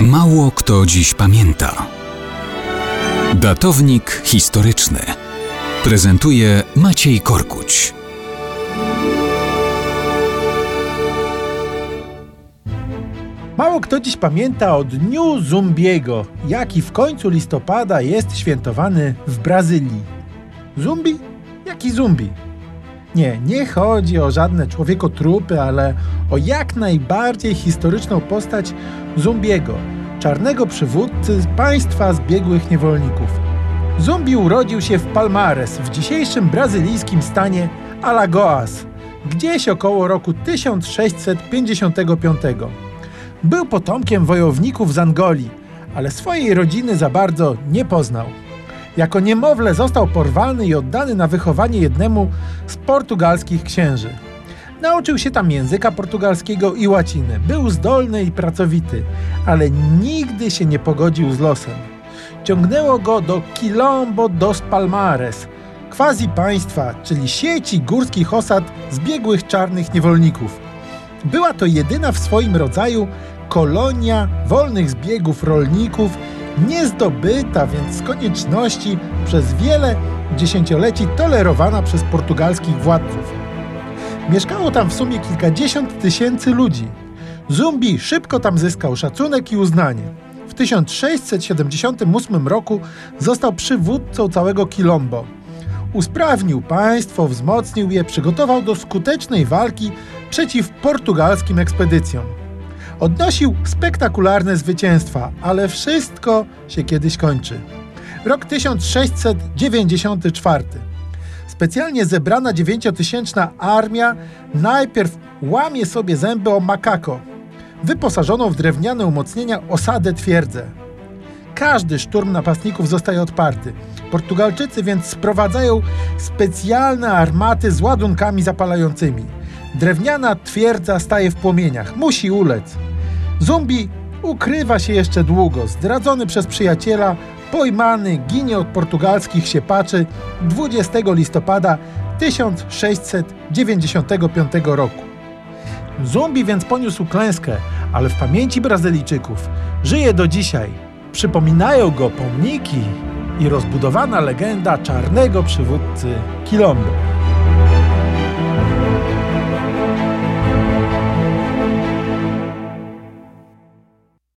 Mało kto dziś pamięta. Datownik historyczny prezentuje Maciej Korkuć. Mało kto dziś pamięta o Dniu Zumbiego, jaki w końcu listopada jest świętowany w Brazylii. Zumbi? Jaki zumbi? Nie, nie chodzi o żadne człowiekotrupy, ale o jak najbardziej historyczną postać Zumbiego, czarnego przywódcy państwa zbiegłych niewolników. Zumbi urodził się w Palmares, w dzisiejszym brazylijskim stanie Alagoas, gdzieś około roku 1655. Był potomkiem wojowników z Angolii, ale swojej rodziny za bardzo nie poznał. Jako niemowlę został porwany i oddany na wychowanie jednemu z portugalskich księży. Nauczył się tam języka portugalskiego i łaciny. Był zdolny i pracowity, ale nigdy się nie pogodził z losem. Ciągnęło go do Quilombo dos Palmares, quasi państwa, czyli sieci górskich osad zbiegłych czarnych niewolników. Była to jedyna w swoim rodzaju kolonia wolnych zbiegów rolników, niezdobyta więc z konieczności przez wiele dziesięcioleci tolerowana przez portugalskich władców. Mieszkało tam w sumie kilkadziesiąt tysięcy ludzi. Zumbi szybko tam zyskał szacunek i uznanie. W 1678 roku został przywódcą całego Quilombo. Usprawnił państwo, wzmocnił je, przygotował do skutecznej walki przeciw portugalskim ekspedycjom. Odnosił spektakularne zwycięstwa, ale wszystko się kiedyś kończy. Rok 1694. Specjalnie zebrana dziewięciotysięczna armia najpierw łamie sobie zęby o Makako, wyposażoną w drewniane umocnienia osadę twierdzę. Każdy szturm napastników zostaje odparty. Portugalczycy więc sprowadzają specjalne armaty z ładunkami zapalającymi. Drewniana twierdza staje w płomieniach, musi ulec. Zumbi ukrywa się jeszcze długo, zdradzony przez przyjaciela, pojmany, ginie od portugalskich siepaczy 20 listopada 1695 roku. Zumbi więc poniósł klęskę, ale w pamięci Brazylijczyków żyje do dzisiaj. Przypominają go pomniki i rozbudowana legenda czarnego przywódcy Quilombo.